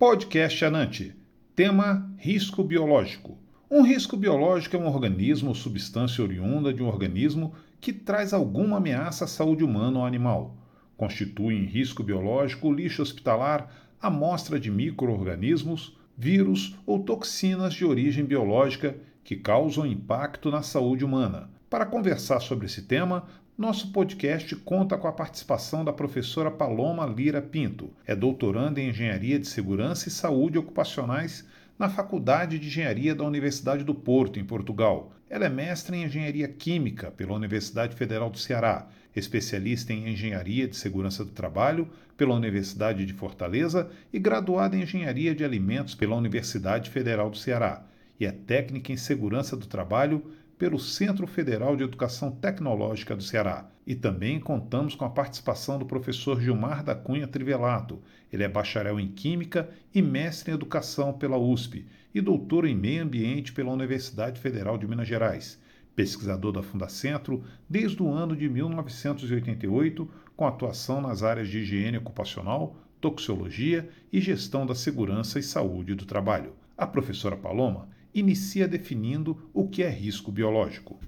Podcast Anante. Tema: risco biológico. Um risco biológico é um organismo ou substância oriunda de um organismo que traz alguma ameaça à saúde humana ou animal. Constituem risco biológico o lixo hospitalar, amostra de micro-organismos, vírus ou toxinas de origem biológica que causam impacto na saúde humana. Para conversar sobre esse tema, nosso podcast conta com a participação da professora Paloma Lira Pinto. É doutoranda em Engenharia de Segurança e Saúde Ocupacionais na Faculdade de Engenharia da Universidade do Porto, em Portugal. Ela é mestre em Engenharia Química pela Universidade Federal do Ceará, especialista em Engenharia de Segurança do Trabalho pela Universidade de Fortaleza e graduada em Engenharia de Alimentos pela Universidade Federal do Ceará, e é técnica em Segurança do Trabalho pelo Centro Federal de Educação Tecnológica do Ceará. E também contamos com a participação do professor Gilmar da Cunha Trivelato. Ele é bacharel em Química e mestre em Educação pela USP e doutor em Meio Ambiente pela Universidade Federal de Minas Gerais. Pesquisador da Fundacentro desde o ano de 1988, com atuação nas áreas de higiene ocupacional, toxicologia e gestão da segurança e saúde do trabalho. A professora Paloma inicia definindo o que é risco biológico.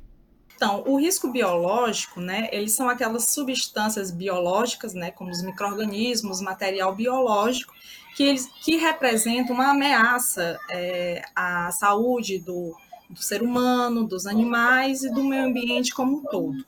Então, o risco biológico, né, eles são aquelas substâncias biológicas, né, como os micro-organismos, material biológico, que, eles, que representam uma ameaça é, à saúde do, do ser humano, dos animais e do meio ambiente como um todo.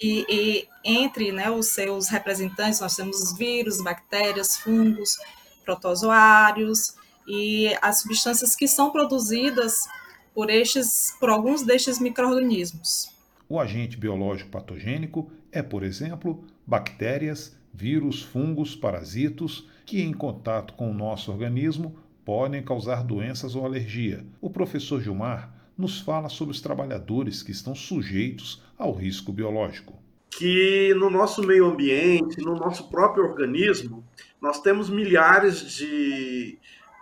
E, e, entre né, os seus representantes, nós temos vírus, bactérias, fungos, protozoários, e as substâncias que são produzidas por estes, por alguns destes microrganismos. O agente biológico patogênico é, por exemplo, bactérias, vírus, fungos, parasitos que, em contato com o nosso organismo, podem causar doenças ou alergia. O professor Gilmar nos fala sobre os trabalhadores que estão sujeitos ao risco biológico. Que no nosso meio ambiente, no nosso próprio organismo, nós temos milhares de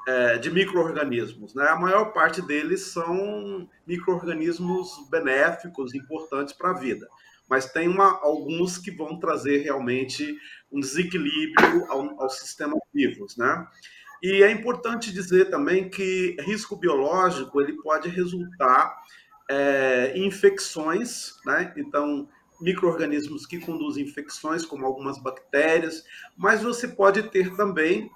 é, de micro-organismos. Né? A maior parte deles são micro-organismos benéficos, importantes para a vida. Mas tem uma, alguns que vão trazer realmente um desequilíbrio ao, aos sistemas vivos. Né? E é importante dizer também que risco biológico ele pode resultar é, em infecções, né? então micro-organismos que conduzem infecções, como algumas bactérias, mas você pode ter também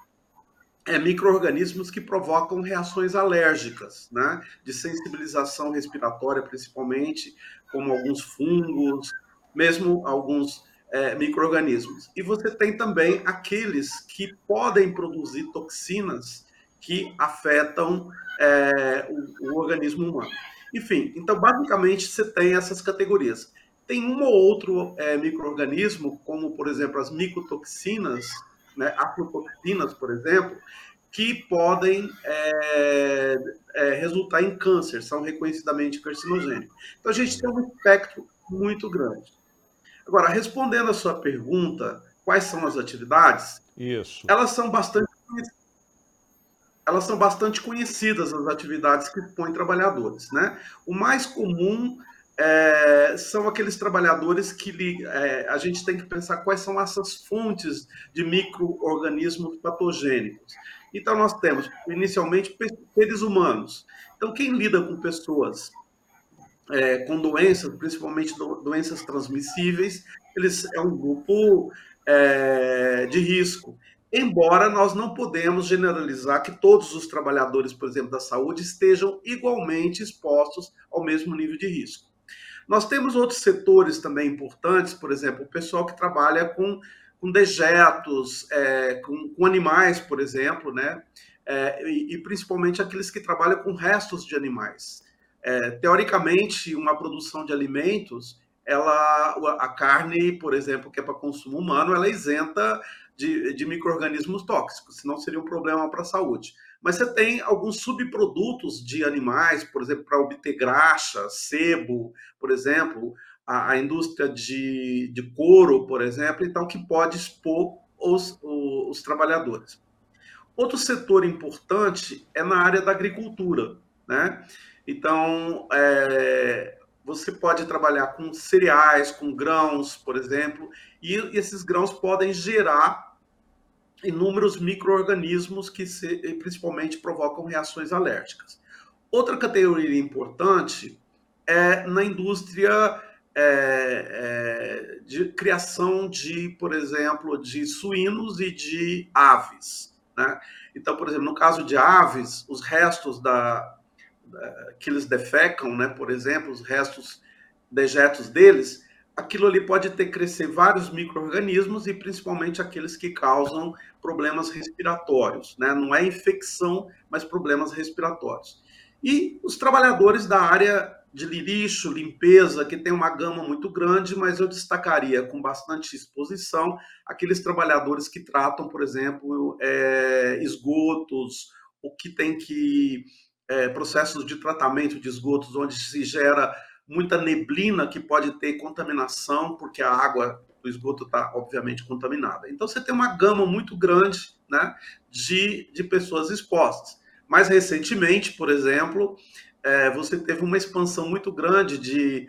é, micro-organismos que provocam reações alérgicas, né? de sensibilização respiratória, principalmente, como alguns fungos, mesmo alguns é, micro-organismos. E você tem também aqueles que podem produzir toxinas que afetam é, o, o, organismo humano. Enfim, então, basicamente, você tem essas categorias. Tem um ou outro é, micro-organismo, como, por exemplo, as micotoxinas, né, aflotoxinas, por exemplo, que podem é, é, resultar em câncer, são reconhecidamente carcinogênicos. Então, a gente tem um espectro muito grande. Agora, respondendo a sua pergunta, quais são as atividades? Isso. Elas são bastante elas são bastante conhecidas as atividades que põem trabalhadores, né? O mais comum é, são aqueles trabalhadores que é, a gente tem que pensar quais são essas fontes de micro-organismos patogênicos. Então, nós temos, inicialmente, seres humanos. Então, quem lida com pessoas é, com doenças, principalmente doenças transmissíveis, eles é um grupo é, de risco. Embora nós não podemos generalizar que todos os trabalhadores, por exemplo, da saúde estejam igualmente expostos ao mesmo nível de risco. Nós temos outros setores também importantes, por exemplo, o pessoal que trabalha com, com dejetos, é, com, com, animais, por exemplo, né? É, e, e, principalmente aqueles que trabalham com restos de animais. É, teoricamente, uma produção de alimentos, ela, a carne, por exemplo, que é para consumo humano, ela é isenta de, de micro-organismos tóxicos, senão seria um problema para a saúde. Mas você tem alguns subprodutos de animais, por exemplo, para obter graxa, sebo, por exemplo, a, a indústria de, de couro, por exemplo, então que pode expor os, os, os trabalhadores. Outro setor importante é na área da agricultura, né? Então, é, você pode trabalhar com cereais, com grãos, por exemplo, e esses grãos podem gerar inúmeros micro-organismos que se, principalmente provocam reações alérgicas. Outra categoria importante é na indústria é, é, de criação de, por exemplo, de suínos e de aves. Né? Então, por exemplo, no caso de aves, os restos da, da, que eles defecam, né, por exemplo, os restos dejetos deles, aquilo ali pode ter crescer vários micro-organismos e principalmente aqueles que causam problemas respiratórios. Né? Não é infecção, mas problemas respiratórios. E os trabalhadores da área de lixo, limpeza, que tem uma gama muito grande, mas eu destacaria com bastante exposição aqueles trabalhadores que tratam, por exemplo, é, esgotos, o que tem que. É, processos de tratamento de esgotos, onde se gera muita neblina que pode ter contaminação, porque a água do esgoto está, obviamente, contaminada. Então, você tem uma gama muito grande né, de, de pessoas expostas. Mais recentemente, por exemplo, é, você teve uma expansão muito grande de,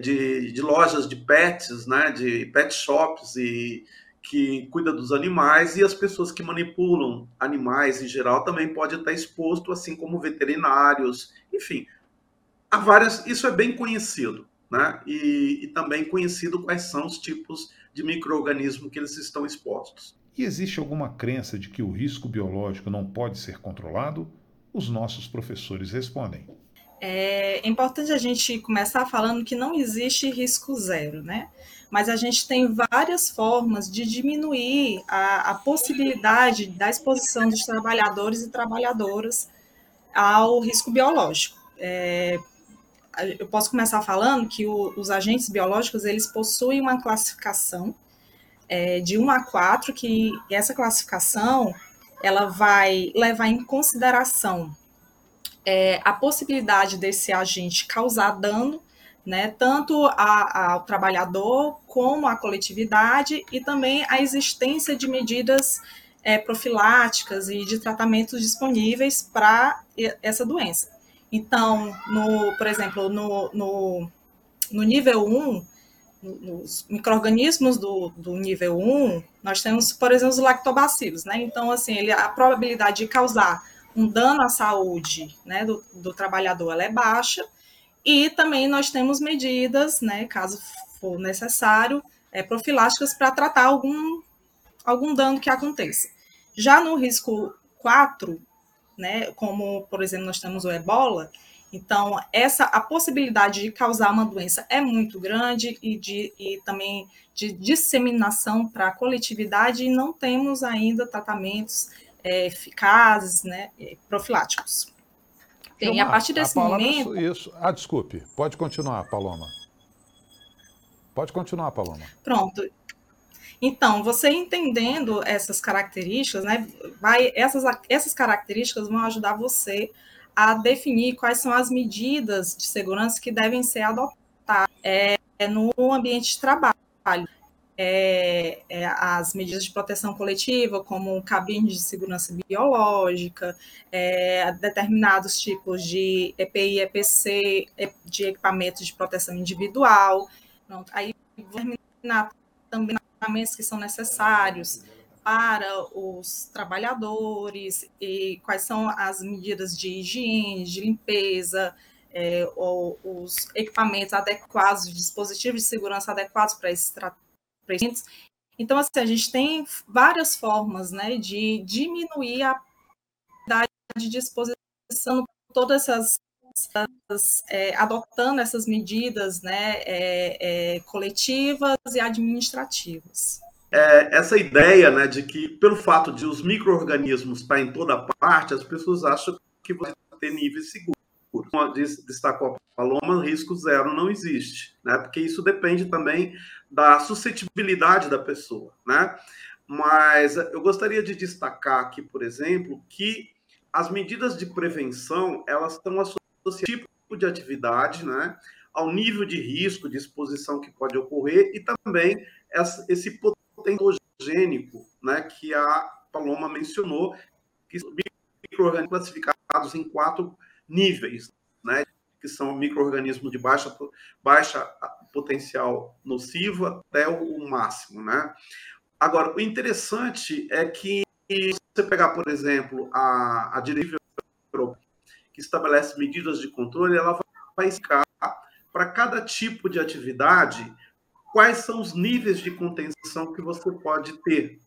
de, de, lojas de pets, né, de pet shops e que cuida dos animais e as pessoas que manipulam animais em geral também podem estar exposto, assim como veterinários, enfim, há várias. Isso é bem conhecido, né? E, e também conhecido quais são os tipos de microorganismo que eles estão expostos. E existe alguma crença de que o risco biológico não pode ser controlado? Os nossos professores respondem. É importante a gente começar falando que não existe risco zero, né? Mas a gente tem várias formas de diminuir a, a possibilidade da exposição dos trabalhadores e trabalhadoras ao risco biológico. É, eu posso começar falando que o, os agentes biológicos eles possuem uma classificação é, de 1 a 4, que essa classificação ela vai levar em consideração é, a possibilidade desse agente causar dano, né, tanto a, ao trabalhador como à coletividade e também a existência de medidas é, profiláticas e de tratamentos disponíveis para essa doença. Então, no, por exemplo, no, no, no nível 1, nos micro-organismos do, do nível 1, nós temos, por exemplo, os lactobacilos, né? Então, assim, ele, a probabilidade de causar um dano à saúde né, do, do trabalhador é baixa, e também nós temos medidas, né, caso for necessário, é, profiláticas para tratar algum, algum dano que aconteça. Já no risco 4, né, como, por exemplo, nós temos o ebola, então, essa a possibilidade de causar uma doença é muito grande e, de, e também de disseminação para a coletividade, e não temos ainda tratamentos é, eficazes, né, profiláticos. Tem, a partir desse a momento. Isso. Ah, desculpe. Pode continuar, Paloma. Pode continuar, Paloma. Pronto. Então, você entendendo essas características, né, vai, essas, essas características vão ajudar você a definir quais são as medidas de segurança que devem ser adotadas é, no ambiente de trabalho é, é, as medidas de proteção coletiva, como cabines de segurança biológica, é, determinados tipos de EPI, EPC, de equipamentos de proteção individual. Aí determinar também equipamentos que são necessários para os trabalhadores e quais são as medidas de higiene, de limpeza, é, ou os equipamentos adequados, dispositivos de segurança adequados para esses tratamentos. Então, assim, a gente tem várias formas né, de diminuir a quantidade de exposição, todas essas, essas é, adotando essas medidas né, é, é, coletivas e administrativas. É, essa ideia né, de que, pelo fato de os micro-organismos estar em toda parte, as pessoas acham que você ter níveis seguros. Como destacou a Paloma, risco zero não existe, né? porque isso depende também da suscetibilidade da pessoa, né? Mas eu gostaria de destacar aqui, por exemplo, que as medidas de prevenção elas estão associadas ao tipo de atividade, né? Ao nível de risco, de exposição que pode ocorrer e também esse potentogênico, né? Que a Paloma mencionou, que são micro-organismos classificados em quatro níveis, né? Que são micro-organismos de baixa, baixa potencial nocivo até o máximo, né? Agora, o interessante é que e você pegar, por exemplo, a, a diretiva que estabelece medidas de controle, ela vai explicar para cada tipo de atividade quais são os níveis de contenção que você pode ter.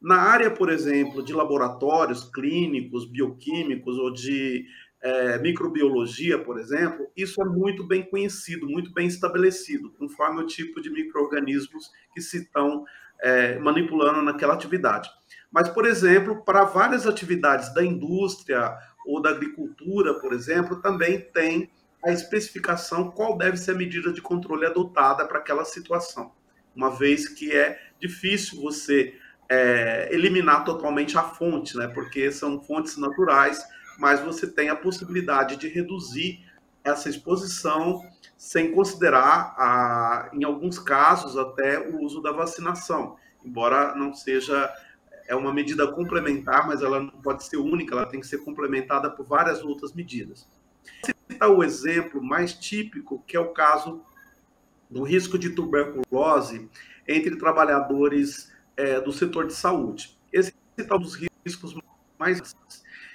Na área, por exemplo, de laboratórios clínicos, bioquímicos ou de é, microbiologia, por exemplo, isso é muito bem conhecido, muito bem estabelecido, conforme o tipo de micro-organismos que se estão é, manipulando naquela atividade. Mas, por exemplo, para várias atividades da indústria ou da agricultura, por exemplo, também tem a especificação qual deve ser a medida de controle adotada para aquela situação, uma vez que é difícil você é, eliminar totalmente a fonte, né? Porque são fontes naturais, mas você tem a possibilidade de reduzir essa exposição sem considerar, a, em alguns casos, até o uso da vacinação, embora não seja é uma medida complementar, mas ela não pode ser única, ela tem que ser complementada por várias outras medidas. Vou citar o exemplo mais típico, que é o caso do risco de tuberculose entre trabalhadores é, do setor de saúde. Esse é um dos riscos mais.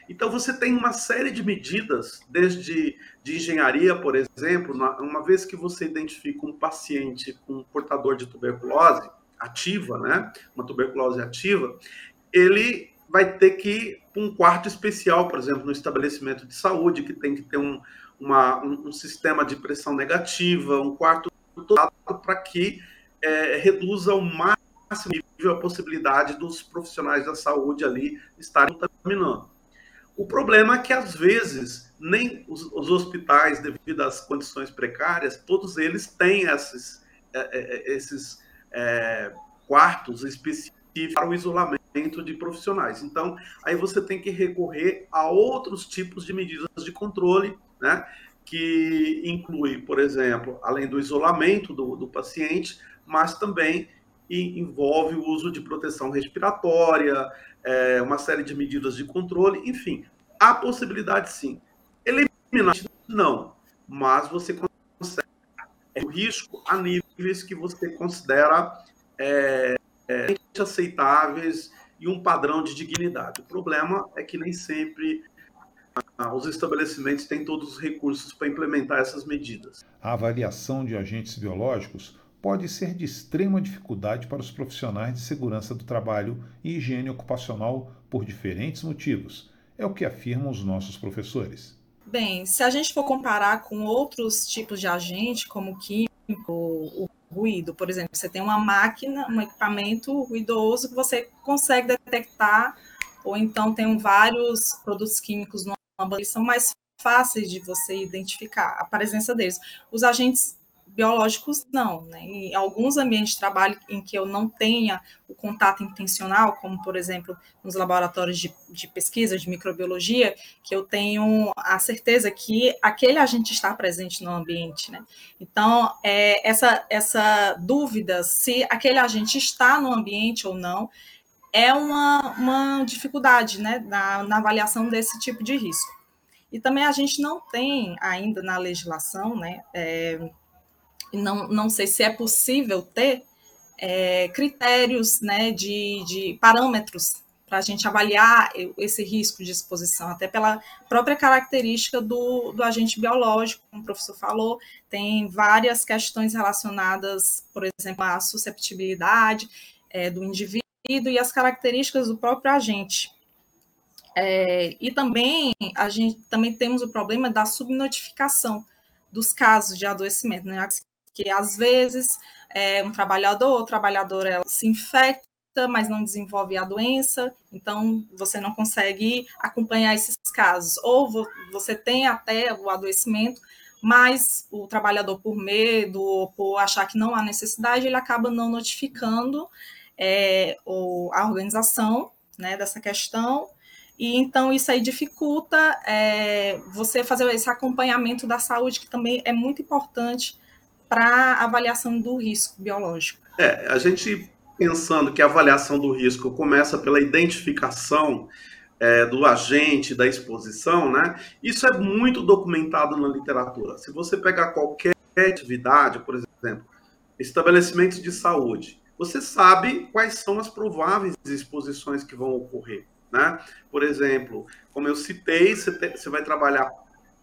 Então, você tem uma série de medidas, desde de engenharia, por exemplo, uma vez que você identifica um paciente com um portador de tuberculose ativa, né, uma tuberculose ativa, ele vai ter que ir para um quarto especial, por exemplo, no estabelecimento de saúde, que tem que ter um, uma, um, um sistema de pressão negativa, um quarto para que é, reduza o máximo nível a possibilidade dos profissionais da saúde ali estarem contaminando. O problema é que, às vezes, nem os, os hospitais, devido às condições precárias, todos eles têm esses, é, é, é esses é, quartos específicos para o isolamento de profissionais. Então, aí você tem que recorrer a outros tipos de medidas de controle, né? Que inclui, por exemplo, além do isolamento do, do paciente, mas também envolve o uso de proteção respiratória, é, uma série de medidas de controle, enfim, há possibilidade sim. Eliminar, não, mas você consegue o risco a níveis que você considera é, é, aceitáveis e um padrão de dignidade. O problema é que nem sempre ah, os estabelecimentos têm todos os recursos para implementar essas medidas. A avaliação de agentes biológicos pode ser de extrema dificuldade para os profissionais de segurança do trabalho e higiene ocupacional por diferentes motivos. É o que afirmam os nossos professores. Bem, se a gente for comparar com outros tipos de agente, como químico, o ruído, por exemplo, você tem uma máquina, um equipamento ruidoso que você consegue detectar, ou então tem vários produtos químicos no ambiente, são mais fáceis de você identificar a presença deles. Os agentes biológicos não, né? Em alguns ambientes de trabalho em que eu não tenha o contato intencional, como por exemplo nos laboratórios de, de, pesquisa de microbiologia, que eu tenho a certeza que aquele agente está presente no ambiente, né? Então é, essa essa dúvida se aquele agente está no ambiente ou não é uma, uma dificuldade, né, na, na avaliação desse tipo de risco. E também a gente não tem ainda na legislação, né, é, não, não sei se é possível ter é, critérios né, de, de parâmetros para a gente avaliar esse risco de exposição, até pela própria característica do, do agente biológico, como o professor falou, tem várias questões relacionadas, por exemplo, à susceptibilidade é, do indivíduo e as características do próprio agente. É, e também a gente também temos o problema da subnotificação dos casos de adoecimento, né? Que às vezes é, um trabalhador ou trabalhadora se infecta, mas não desenvolve a doença, então você não consegue acompanhar esses casos. Ou você tem até o adoecimento, mas o trabalhador, por medo ou por achar que não há necessidade, ele acaba não notificando é, a organização né, dessa questão. E então isso aí dificulta é, você fazer esse acompanhamento da saúde, que também é muito importante para avaliação do risco biológico? É, a gente pensando que a avaliação do risco começa pela identificação é, do agente da exposição, né? Isso é muito documentado na literatura. Se você pegar qualquer atividade, por exemplo, estabelecimentos de saúde, você sabe quais são as prováveis exposições que vão ocorrer. Né? Por exemplo, como eu citei, você, te, você vai trabalhar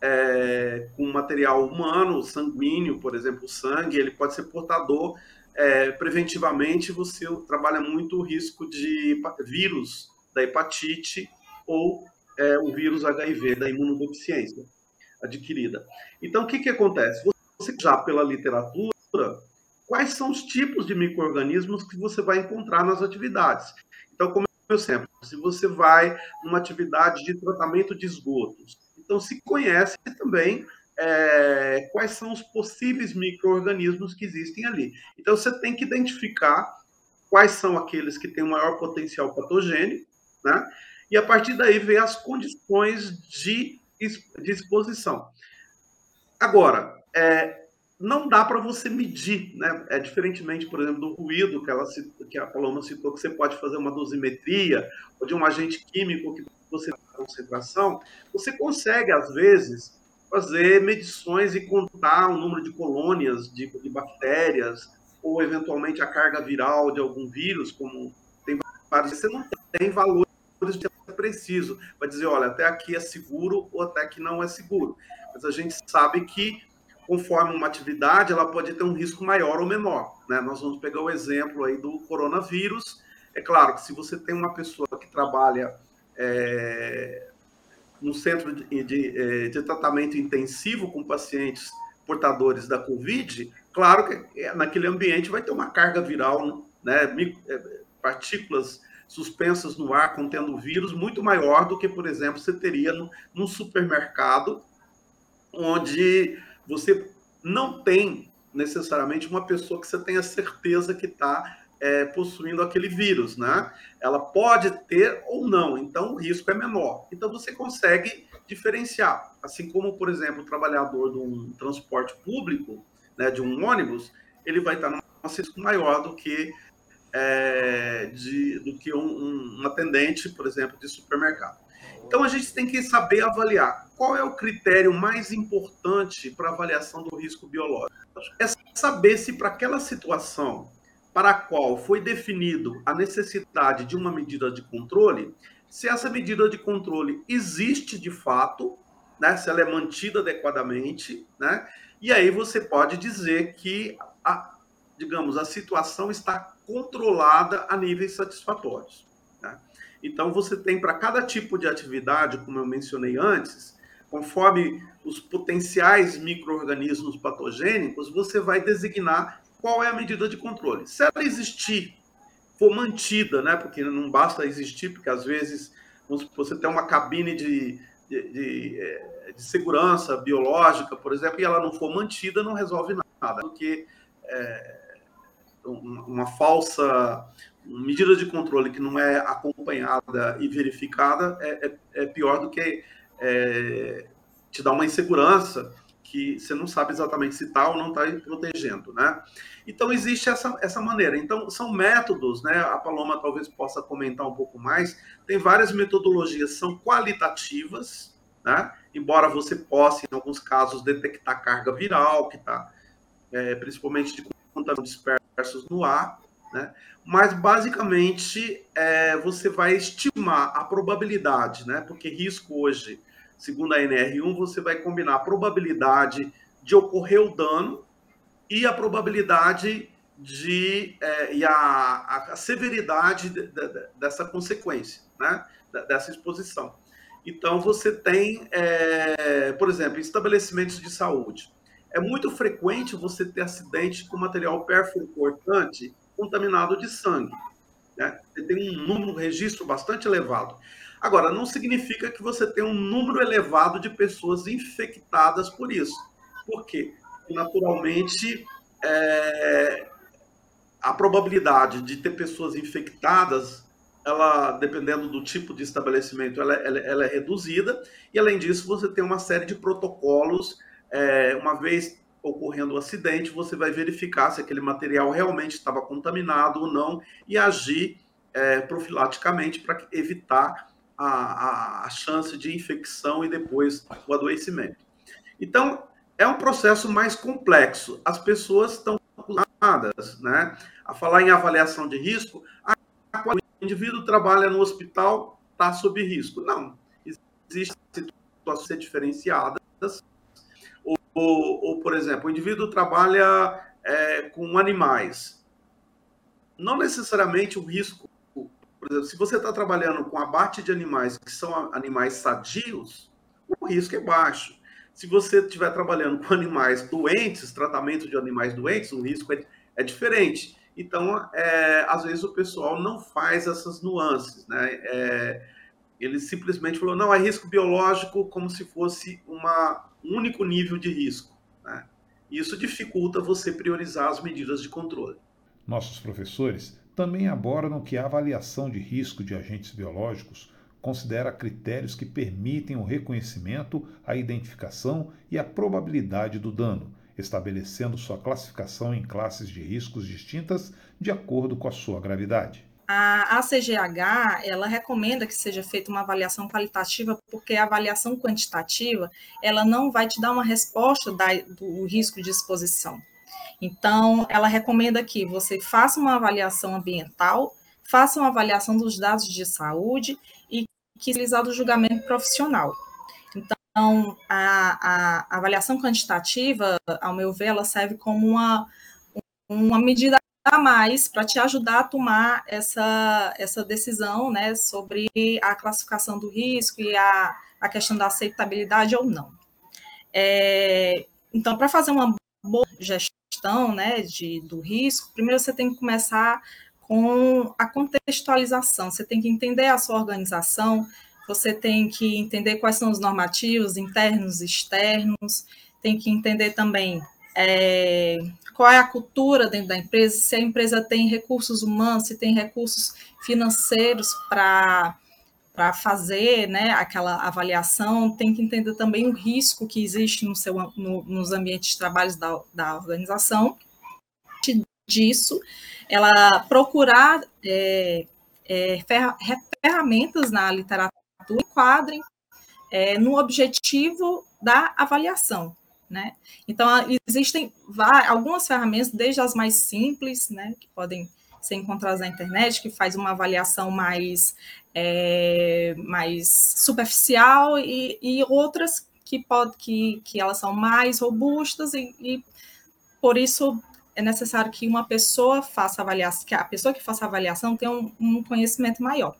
é, com material humano, sanguíneo, por exemplo, sangue, ele pode ser portador. É, preventivamente, você trabalha muito o risco de vírus da hepatite ou é, o vírus HIV, da imunodeficiência adquirida. Então, o que, que acontece? Você já pela literatura, quais são os tipos de micro-organismos que você vai encontrar nas atividades. Então, como eu sempre, se você vai numa atividade de tratamento de esgotos, então se conhece também é, quais são os possíveis micro-organismos que existem ali. Então, você tem que identificar quais são aqueles que têm o maior potencial patogênico, né? E a partir daí ver as condições de, de exposição. Agora, é, não dá para você medir, né? É diferentemente, por exemplo, do ruído que, ela, que a Paloma citou, que você pode fazer uma dosimetria, ou de um agente químico que você concentração, você consegue, às vezes, fazer medições e contar o número de colônias de, de bactérias, ou eventualmente a carga viral de algum vírus, como tem vários. Você não tem valores de preciso, vai dizer, olha, até aqui é seguro ou até aqui não é seguro. Mas a gente sabe que conforme uma atividade, ela pode ter um risco maior ou menor. Né? Nós vamos pegar o exemplo aí do coronavírus. É claro que se você tem uma pessoa que trabalha é, no centro de, de, é, de, tratamento intensivo com pacientes portadores da Covid, claro que é, naquele ambiente vai ter uma carga viral, né? É, partículas suspensas no ar contendo vírus muito maior do que, por exemplo, você teria no, num supermercado onde você não tem necessariamente uma pessoa que você tenha certeza que está é, possuindo aquele vírus, né? Ela pode ter ou não, então o risco é menor. Então você consegue diferenciar. Assim como, por exemplo, o trabalhador de um transporte público, né, de um ônibus, ele vai estar num risco maior do que é, de, do que um, um atendente, por exemplo, de supermercado. Então a gente tem que saber avaliar qual é o critério mais importante para avaliação do risco biológico. É saber se para aquela situação para a qual foi definido a necessidade de uma medida de controle, se essa medida de controle existe de fato, né, se ela é mantida adequadamente, né, e aí você pode dizer que a, digamos, a situação está controlada a níveis satisfatórios. Então, você tem para cada tipo de atividade, como eu mencionei antes, conforme os potenciais micro-organismos patogênicos, você vai designar qual é a medida de controle. Se ela existir, for mantida, né? Porque não basta existir, porque às vezes você tem uma cabine de, de, de, eh, de segurança biológica, por exemplo, e ela não for mantida, não resolve nada, porque é, uma falsa medida de controle que não é acompanhada e verificada é, é, é pior do que é, te dar uma insegurança que você não sabe exatamente se está ou não está protegendo, né? Então existe essa, essa maneira. Então são métodos, né? A Paloma talvez possa comentar um pouco mais. Tem várias metodologias, são qualitativas, né? Embora você possa, em alguns casos, detectar carga viral, que está é, principalmente de contaminados dispersos no ar, né? Mas basicamente é, você vai estimar a probabilidade, né? Porque risco hoje, segundo a NR1, você vai combinar a probabilidade de ocorrer o dano e a probabilidade de é, e a, a severidade de, de, dessa consequência, né? Dessa exposição. Então você tem, é, por exemplo, estabelecimentos de saúde. É muito frequente você ter acidente com material pérfuro cortante contaminado de sangue. Né? Tem um número, registro bastante elevado. Agora, não significa que você tem um número elevado de pessoas infectadas por isso. Por quê? Porque, naturalmente, é, a probabilidade de ter pessoas infectadas, ela, dependendo do tipo de estabelecimento, ela, ela, ela é reduzida. E, além disso, você tem uma série de protocolos. É, uma vez ocorrendo o um acidente, você vai verificar se aquele material realmente estava contaminado ou não e agir é, profilaticamente para evitar a, a, a, chance de infecção e depois o adoecimento. Então, é um processo mais complexo. As pessoas estão né, a falar em avaliação de risco, o indivíduo trabalha no hospital, está sob risco. Não. Existem situações diferenciadas. Ou, ou, ou, por exemplo, o indivíduo trabalha é, com animais. Não necessariamente o risco. Por exemplo, se você está trabalhando com abate de animais que são animais sadios, o risco é baixo. Se você estiver trabalhando com animais doentes, tratamento de animais doentes, o risco é, é diferente. Então, é, às vezes o pessoal não faz essas nuances, né? É, ele simplesmente falou, não, é risco biológico como se fosse uma, um único nível de risco. Né? Isso dificulta você priorizar as medidas de controle. Nossos professores também abordam que a avaliação de risco de agentes biológicos considera critérios que permitem o reconhecimento, a identificação e a probabilidade do dano, estabelecendo sua classificação em classes de riscos distintas de acordo com a sua gravidade. A ACGH, ela recomenda que seja feita uma avaliação qualitativa, porque a avaliação quantitativa, ela não vai te dar uma resposta da, do risco de exposição. Então, ela recomenda que você faça uma avaliação ambiental, faça uma avaliação dos dados de saúde e que utilizar o julgamento profissional. Então, a, a, avaliação quantitativa, ao meu ver, ela serve como uma, uma medida a mais para te ajudar a tomar essa, essa decisão né, sobre a classificação do risco e a, a questão da aceitabilidade ou não. É, então, para fazer uma boa gestão né, de, do risco, primeiro você tem que começar com a contextualização, você tem que entender a sua organização, você tem que entender quais são os normativos internos e externos, tem que entender também é, qual é a cultura dentro da empresa, se a empresa tem recursos humanos, se tem recursos financeiros para para fazer né, aquela avaliação, tem que entender também o risco que existe no seu, no, nos ambientes de trabalho da, da organização. Disso, ela procurar é, é, ferramentas na literatura enquadrem é, no objetivo da avaliação. Né? Então, existem algumas ferramentas, desde as mais simples, né, que podem ser encontradas na internet, que faz uma avaliação mais, é, mais superficial, e, e outras que, pode, que, que elas são mais robustas, e, e por isso é necessário que uma pessoa faça avaliação, que a pessoa que faça avaliação tenha um, um conhecimento maior.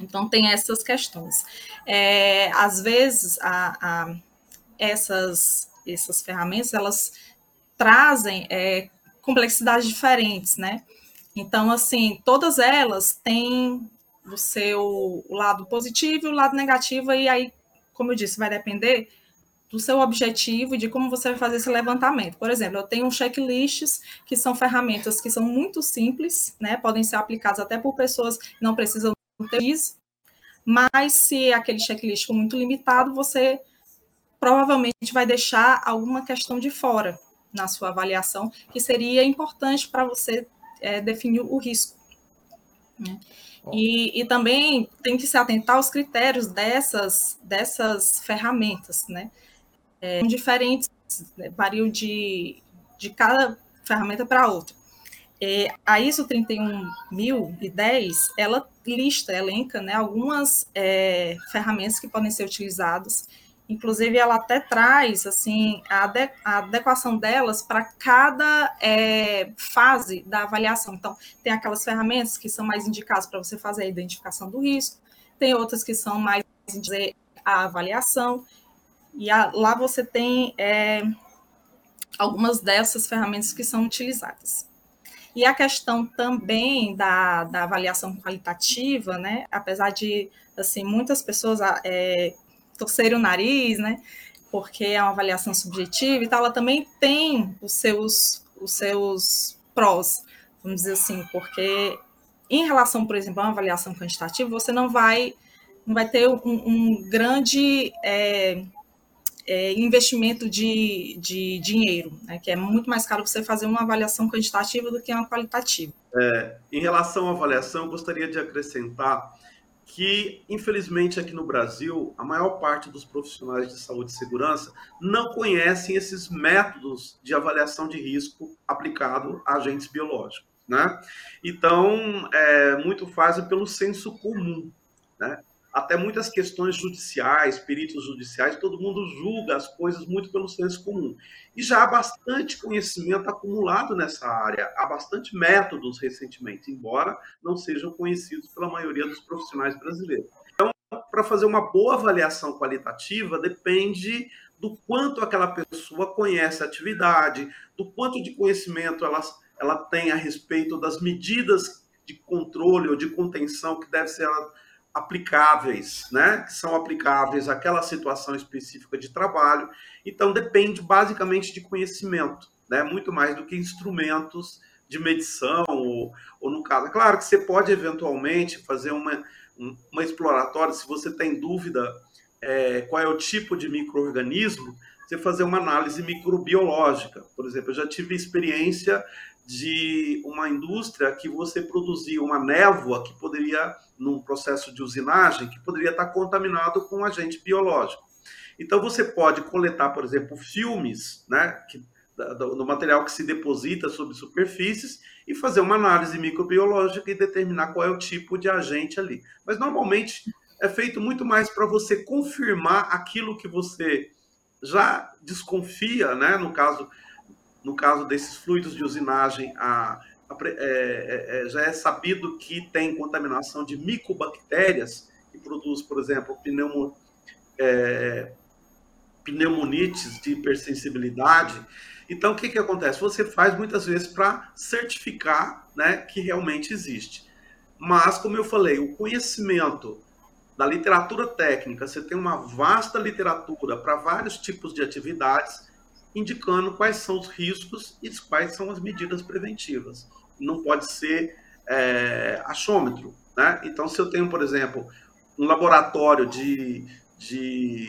Então, tem essas questões. É, às vezes, a, a, essas, essas ferramentas, elas trazem é, complexidades diferentes, né? Então, assim, todas elas têm o seu lado positivo e o lado negativo, e aí, como eu disse, vai depender do seu objetivo e de como você vai fazer esse levantamento. Por exemplo, eu tenho checklists que são ferramentas que são muito simples, né? Podem ser aplicadas até por pessoas que não precisam utilize, mas se aquele checklist for muito limitado, você provavelmente vai deixar alguma questão de fora na sua avaliação, que seria importante para você é, definir o risco. Né? E, e, também tem que se atentar aos critérios dessas, dessas ferramentas, né? É, diferentes, né? variam de, de cada ferramenta para outra. É, a ISO 31010, ela lista, elenca né, algumas é, ferramentas que podem ser utilizadas. Inclusive, ela até traz assim a, ade a adequação delas para cada é, fase da avaliação. Então, tem aquelas ferramentas que são mais indicadas para você fazer a identificação do risco, tem outras que são mais a avaliação, e a, lá você tem é, algumas dessas ferramentas que são utilizadas. E a questão também da, da avaliação qualitativa, né? Apesar de, assim, muitas pessoas é, torcerem o nariz, né? Porque é uma avaliação subjetiva e tal, ela também tem os seus, os seus prós, vamos dizer assim, porque em relação, por exemplo, a uma avaliação quantitativa, você não vai, não vai ter um, um grande é, é, investimento de, de dinheiro, né, que é muito mais caro você fazer uma avaliação quantitativa do que uma qualitativa. É, em relação à avaliação, gostaria de acrescentar que, infelizmente, aqui no Brasil, a maior parte dos profissionais de saúde e segurança não conhecem esses métodos de avaliação de risco aplicado a agentes biológicos. Né? Então, é, muito fazem pelo senso comum. Né? Até muitas questões judiciais, peritos judiciais, todo mundo julga as coisas muito pelo senso comum. E já há bastante conhecimento acumulado nessa área, há bastante métodos recentemente, embora não sejam conhecidos pela maioria dos profissionais brasileiros. Então, para fazer uma boa avaliação qualitativa, depende do quanto aquela pessoa conhece a atividade, do quanto de conhecimento ela ela tem a respeito das medidas de controle ou de contenção que devem ser aplicáveis, né? Que são aplicáveis àquela situação específica de trabalho. Então depende basicamente de conhecimento, né? Muito mais do que instrumentos de medição ou, ou no caso, claro que você pode eventualmente fazer uma uma exploratória se você tem dúvida é, qual é o tipo de microorganismo, você fazer uma análise microbiológica. Por exemplo, eu já tive experiência de uma indústria que você produzia uma névoa que poderia, num processo de usinagem, que poderia estar contaminado com um agente biológico. Então, você pode coletar, por exemplo, filmes né, que, do, do material que se deposita sobre superfícies e fazer uma análise microbiológica e determinar qual é o tipo de agente ali. Mas, normalmente, é feito muito mais para você confirmar aquilo que você já desconfia, né? No caso, no caso desses fluidos de usinagem, a, a, é, é, é, já é sabido que tem contaminação de micobactérias, que produz, por exemplo, pneumo, é, pneumonites de hipersensibilidade. Então, o que, que acontece? Você faz muitas vezes para certificar né, que realmente existe. Mas, como eu falei, o conhecimento da literatura técnica, você tem uma vasta literatura para vários tipos de atividades, indicando quais são os riscos e quais são as medidas preventivas. Não pode ser é, achômetro. Né? Então, se eu tenho, por exemplo, um laboratório de, de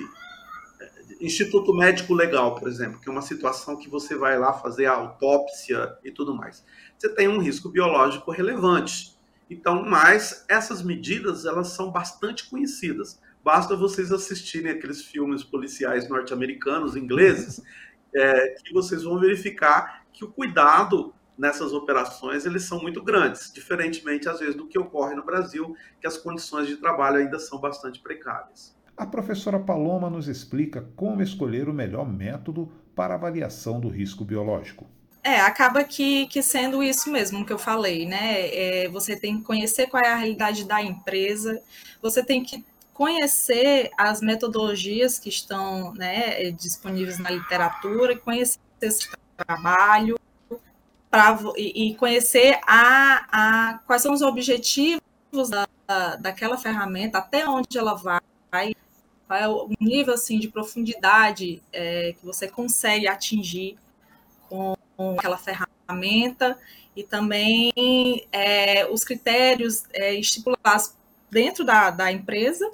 Instituto Médico Legal, por exemplo, que é uma situação que você vai lá fazer a autópsia e tudo mais. Você tem um risco biológico relevante. Então, mas essas medidas elas são bastante conhecidas. Basta vocês assistirem aqueles filmes policiais norte-americanos, ingleses, é, que vocês vão verificar que o cuidado nessas operações eles são muito grandes, diferentemente às vezes do que ocorre no Brasil, que as condições de trabalho ainda são bastante precárias. A professora Paloma nos explica como escolher o melhor método para avaliação do risco biológico. É, acaba que, que sendo isso mesmo que eu falei, né? É, você tem que conhecer qual é a realidade da empresa, você tem que conhecer as metodologias que estão né, disponíveis na literatura, conhecer esse trabalho, pra, e, e conhecer a, a, quais são os objetivos da, daquela ferramenta, até onde ela vai, qual é o nível assim, de profundidade é, que você consegue atingir com, com aquela ferramenta, e também é, os critérios é, estipulados dentro da, da empresa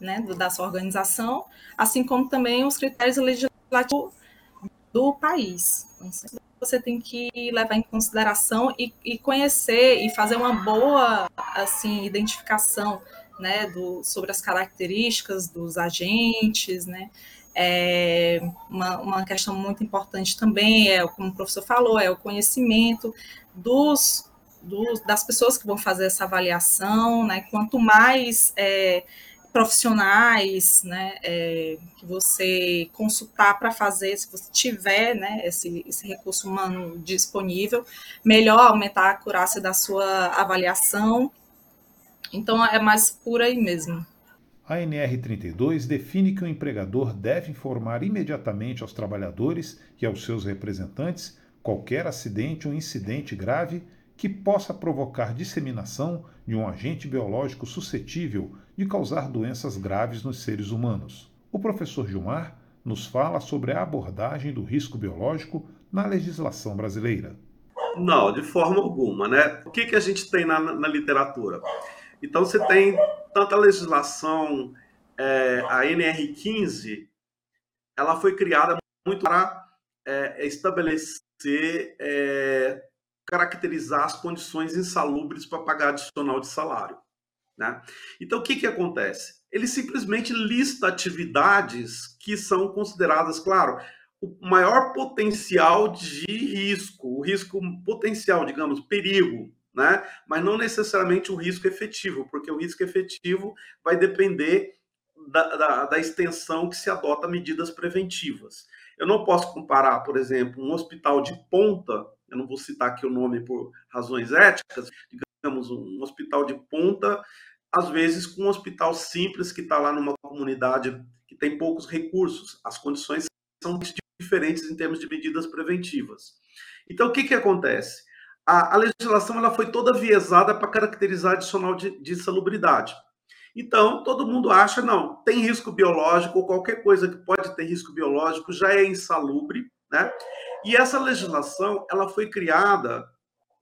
né, da sua organização, assim como também os critérios legislativos do país. Então, você tem que levar em consideração e, e, conhecer e fazer uma boa assim identificação né, do, sobre as características dos agentes, né? É uma, uma questão muito importante também é, como o professor falou, é o conhecimento dos, dos das pessoas que vão fazer essa avaliação, né? Quanto mais é, profissionais, né, é, que você consultar para fazer, se você tiver, né, esse, esse recurso humano disponível, melhor aumentar a acurácia da sua avaliação. Então, é mais por aí mesmo. A NR32 define que o empregador deve informar imediatamente aos trabalhadores e aos seus representantes qualquer acidente ou incidente grave que possa provocar disseminação de um agente biológico suscetível de causar doenças graves nos seres humanos. O professor Gilmar nos fala sobre a abordagem do risco biológico na legislação brasileira. Não, de forma alguma, né? O que, que a gente tem na, na literatura? Então, você tem tanta legislação, é, a NR15, ela foi criada muito para é, estabelecer é, caracterizar as condições insalubres para pagar adicional de salário. Né? Então, o que, que acontece? Ele simplesmente lista atividades que são consideradas, claro, o maior potencial de risco, o risco potencial, digamos, perigo, né? Mas não necessariamente o risco efetivo, porque o risco efetivo vai depender da, da, da extensão que se adota medidas preventivas. Eu não posso comparar, por exemplo, um hospital de ponta, eu não vou citar aqui o nome por razões éticas, digamos, um hospital de ponta, às vezes com um hospital simples que está lá numa comunidade que tem poucos recursos. As condições são diferentes em termos de medidas preventivas. Então, o que, que acontece? A, a legislação ela foi toda viesada para caracterizar adicional de, de. Então, todo mundo acha, não, tem risco biológico, ou qualquer coisa que pode ter risco biológico já é insalubre, né? E essa legislação, ela foi criada,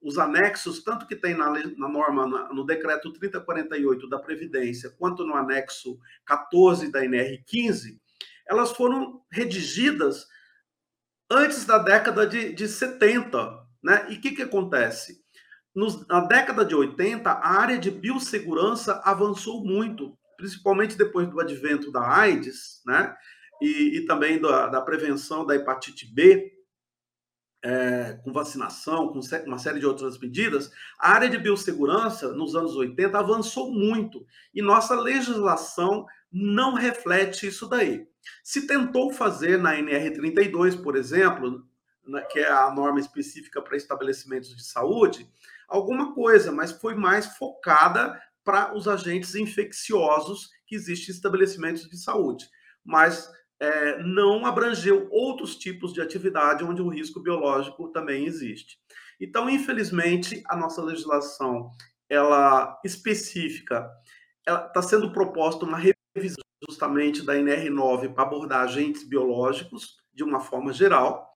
os anexos, tanto que tem na, na norma, na, no decreto 3048 da Previdência, quanto no anexo 14 da NR15, elas foram redigidas antes da década de, de 70, né? E o que, que acontece? Nos, na década de 80, a área de biossegurança avançou muito, principalmente depois do advento da AIDS, né? E, e também da, da, prevenção da hepatite B, é, com vacinação, com uma série de outras medidas, a área de biossegurança, nos anos 80, avançou muito. E nossa legislação não reflete isso daí. Se tentou fazer na NR32, por exemplo, que é a norma específica para estabelecimentos de saúde, alguma coisa, mas foi mais focada para os agentes infecciosos que existem em estabelecimentos de saúde, mas é, não abrangeu outros tipos de atividade onde o risco biológico também existe. Então, infelizmente, a nossa legislação, ela específica, está sendo proposta uma revisão justamente da NR9 para abordar agentes biológicos de uma forma geral,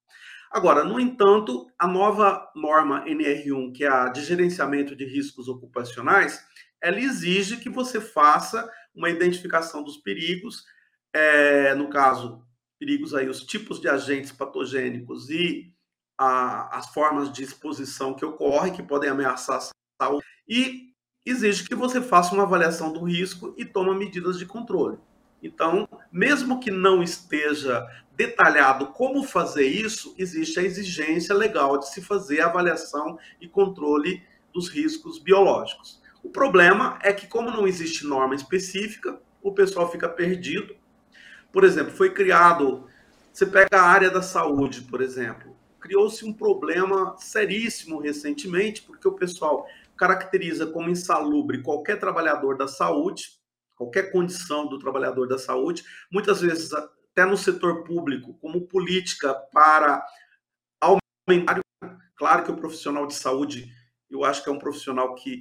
Agora, no entanto, a nova norma NR1, que é a de gerenciamento de riscos ocupacionais, ela exige que você faça uma identificação dos perigos, é, no caso, perigos aí, os tipos de agentes patogênicos e a, as formas de exposição que ocorrem, que podem ameaçar a saúde, e exige que você faça uma avaliação do risco e tome medidas de controle. Então, mesmo que não esteja detalhado como fazer isso, existe a exigência legal de se fazer avaliação e controle dos riscos biológicos. O problema é que, como não existe norma específica, o pessoal fica perdido. Por exemplo, foi criado, você pega a área da saúde, por exemplo, criou-se um problema seríssimo recentemente, porque o pessoal caracteriza como insalubre qualquer trabalhador da saúde, qualquer condição do trabalhador da saúde, muitas vezes até no setor público, como política para aumentar. Claro que o profissional de saúde, eu acho que é um profissional que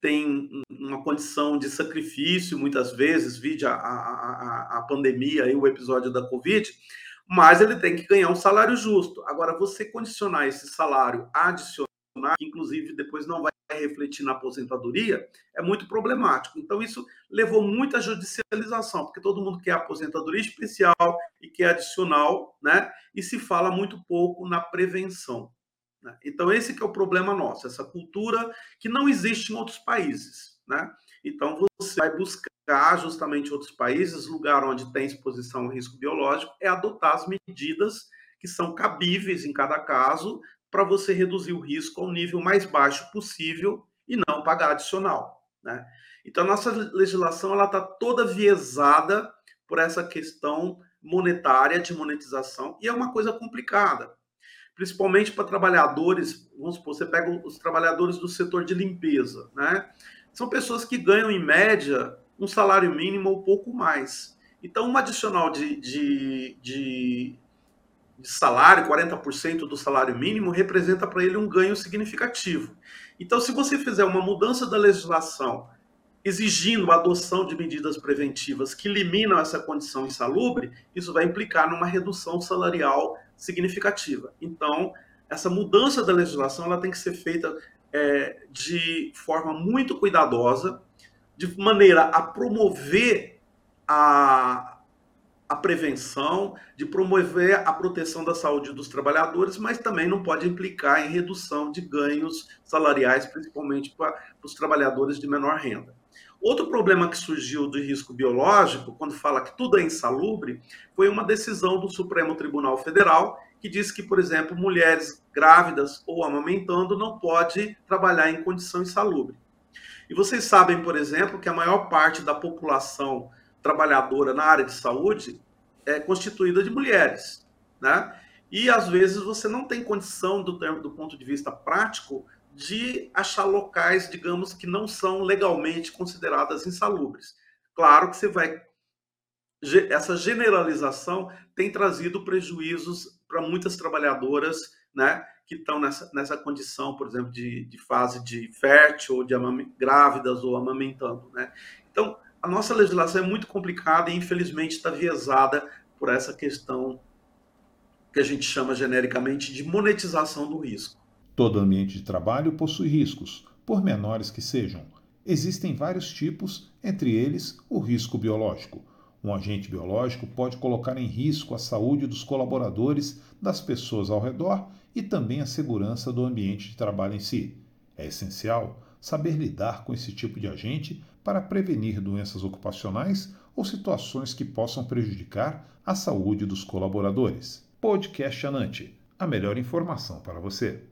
tem uma condição de sacrifício, muitas vezes, vide a, a, a, pandemia e o episódio da Covid, mas ele tem que ganhar um salário justo. Agora, você condicionar esse salário adicional que inclusive depois não vai refletir na aposentadoria, é muito problemático. Então, isso levou muita judicialização, porque todo mundo quer aposentadoria especial e quer adicional, né? E se fala muito pouco na prevenção. Né? Então, esse que é o problema nosso, essa cultura que não existe em outros países, né? Então, você vai buscar justamente outros países, lugar onde tem exposição ao risco biológico, é adotar as medidas que são cabíveis em cada caso, para você reduzir o risco ao nível mais baixo possível e não pagar adicional. Né? Então, a nossa legislação está toda viesada por essa questão monetária de monetização e é uma coisa complicada, principalmente para trabalhadores. Vamos supor, você pega os trabalhadores do setor de limpeza, né? São pessoas que ganham, em média, um salário mínimo ou pouco mais. Então, um adicional de, de, de de salário, 40% do salário mínimo, representa para ele um ganho significativo. Então, se você fizer uma mudança da legislação exigindo a adoção de medidas preventivas que eliminam essa condição insalubre, isso vai implicar numa redução salarial significativa. Então, essa mudança da legislação ela tem que ser feita é, de forma muito cuidadosa, de maneira a promover a, a prevenção, de promover a proteção da saúde dos trabalhadores, mas também não pode implicar em redução de ganhos salariais, principalmente para os trabalhadores de menor renda. Outro problema que surgiu do risco biológico, quando fala que tudo é insalubre, foi uma decisão do Supremo Tribunal Federal que diz que, por exemplo, mulheres grávidas ou amamentando não pode trabalhar em condição insalubre. E vocês sabem, por exemplo, que a maior parte da população trabalhadora na área de saúde é constituída de mulheres, né? E às vezes você não tem condição, do, do ponto de vista prático, de achar locais, digamos, que não são legalmente consideradas insalubres. Claro que você vai. Essa generalização tem trazido prejuízos para muitas trabalhadoras, né, que estão nessa, nessa condição, por exemplo, de, de fase de fértil, ou de grávidas ou amamentando, né. Então, a nossa legislação é muito complicada e, infelizmente, está viesada por essa questão que a gente chama genericamente de monetização do risco. Todo ambiente de trabalho possui riscos, por menores que sejam. Existem vários tipos, entre eles o risco biológico. Um agente biológico pode colocar em risco a saúde dos colaboradores, das pessoas ao redor e também a segurança do ambiente de trabalho em si. É essencial saber lidar com esse tipo de agente para prevenir doenças ocupacionais ou situações que possam prejudicar a saúde dos colaboradores. Podcast Anante a melhor informação para você.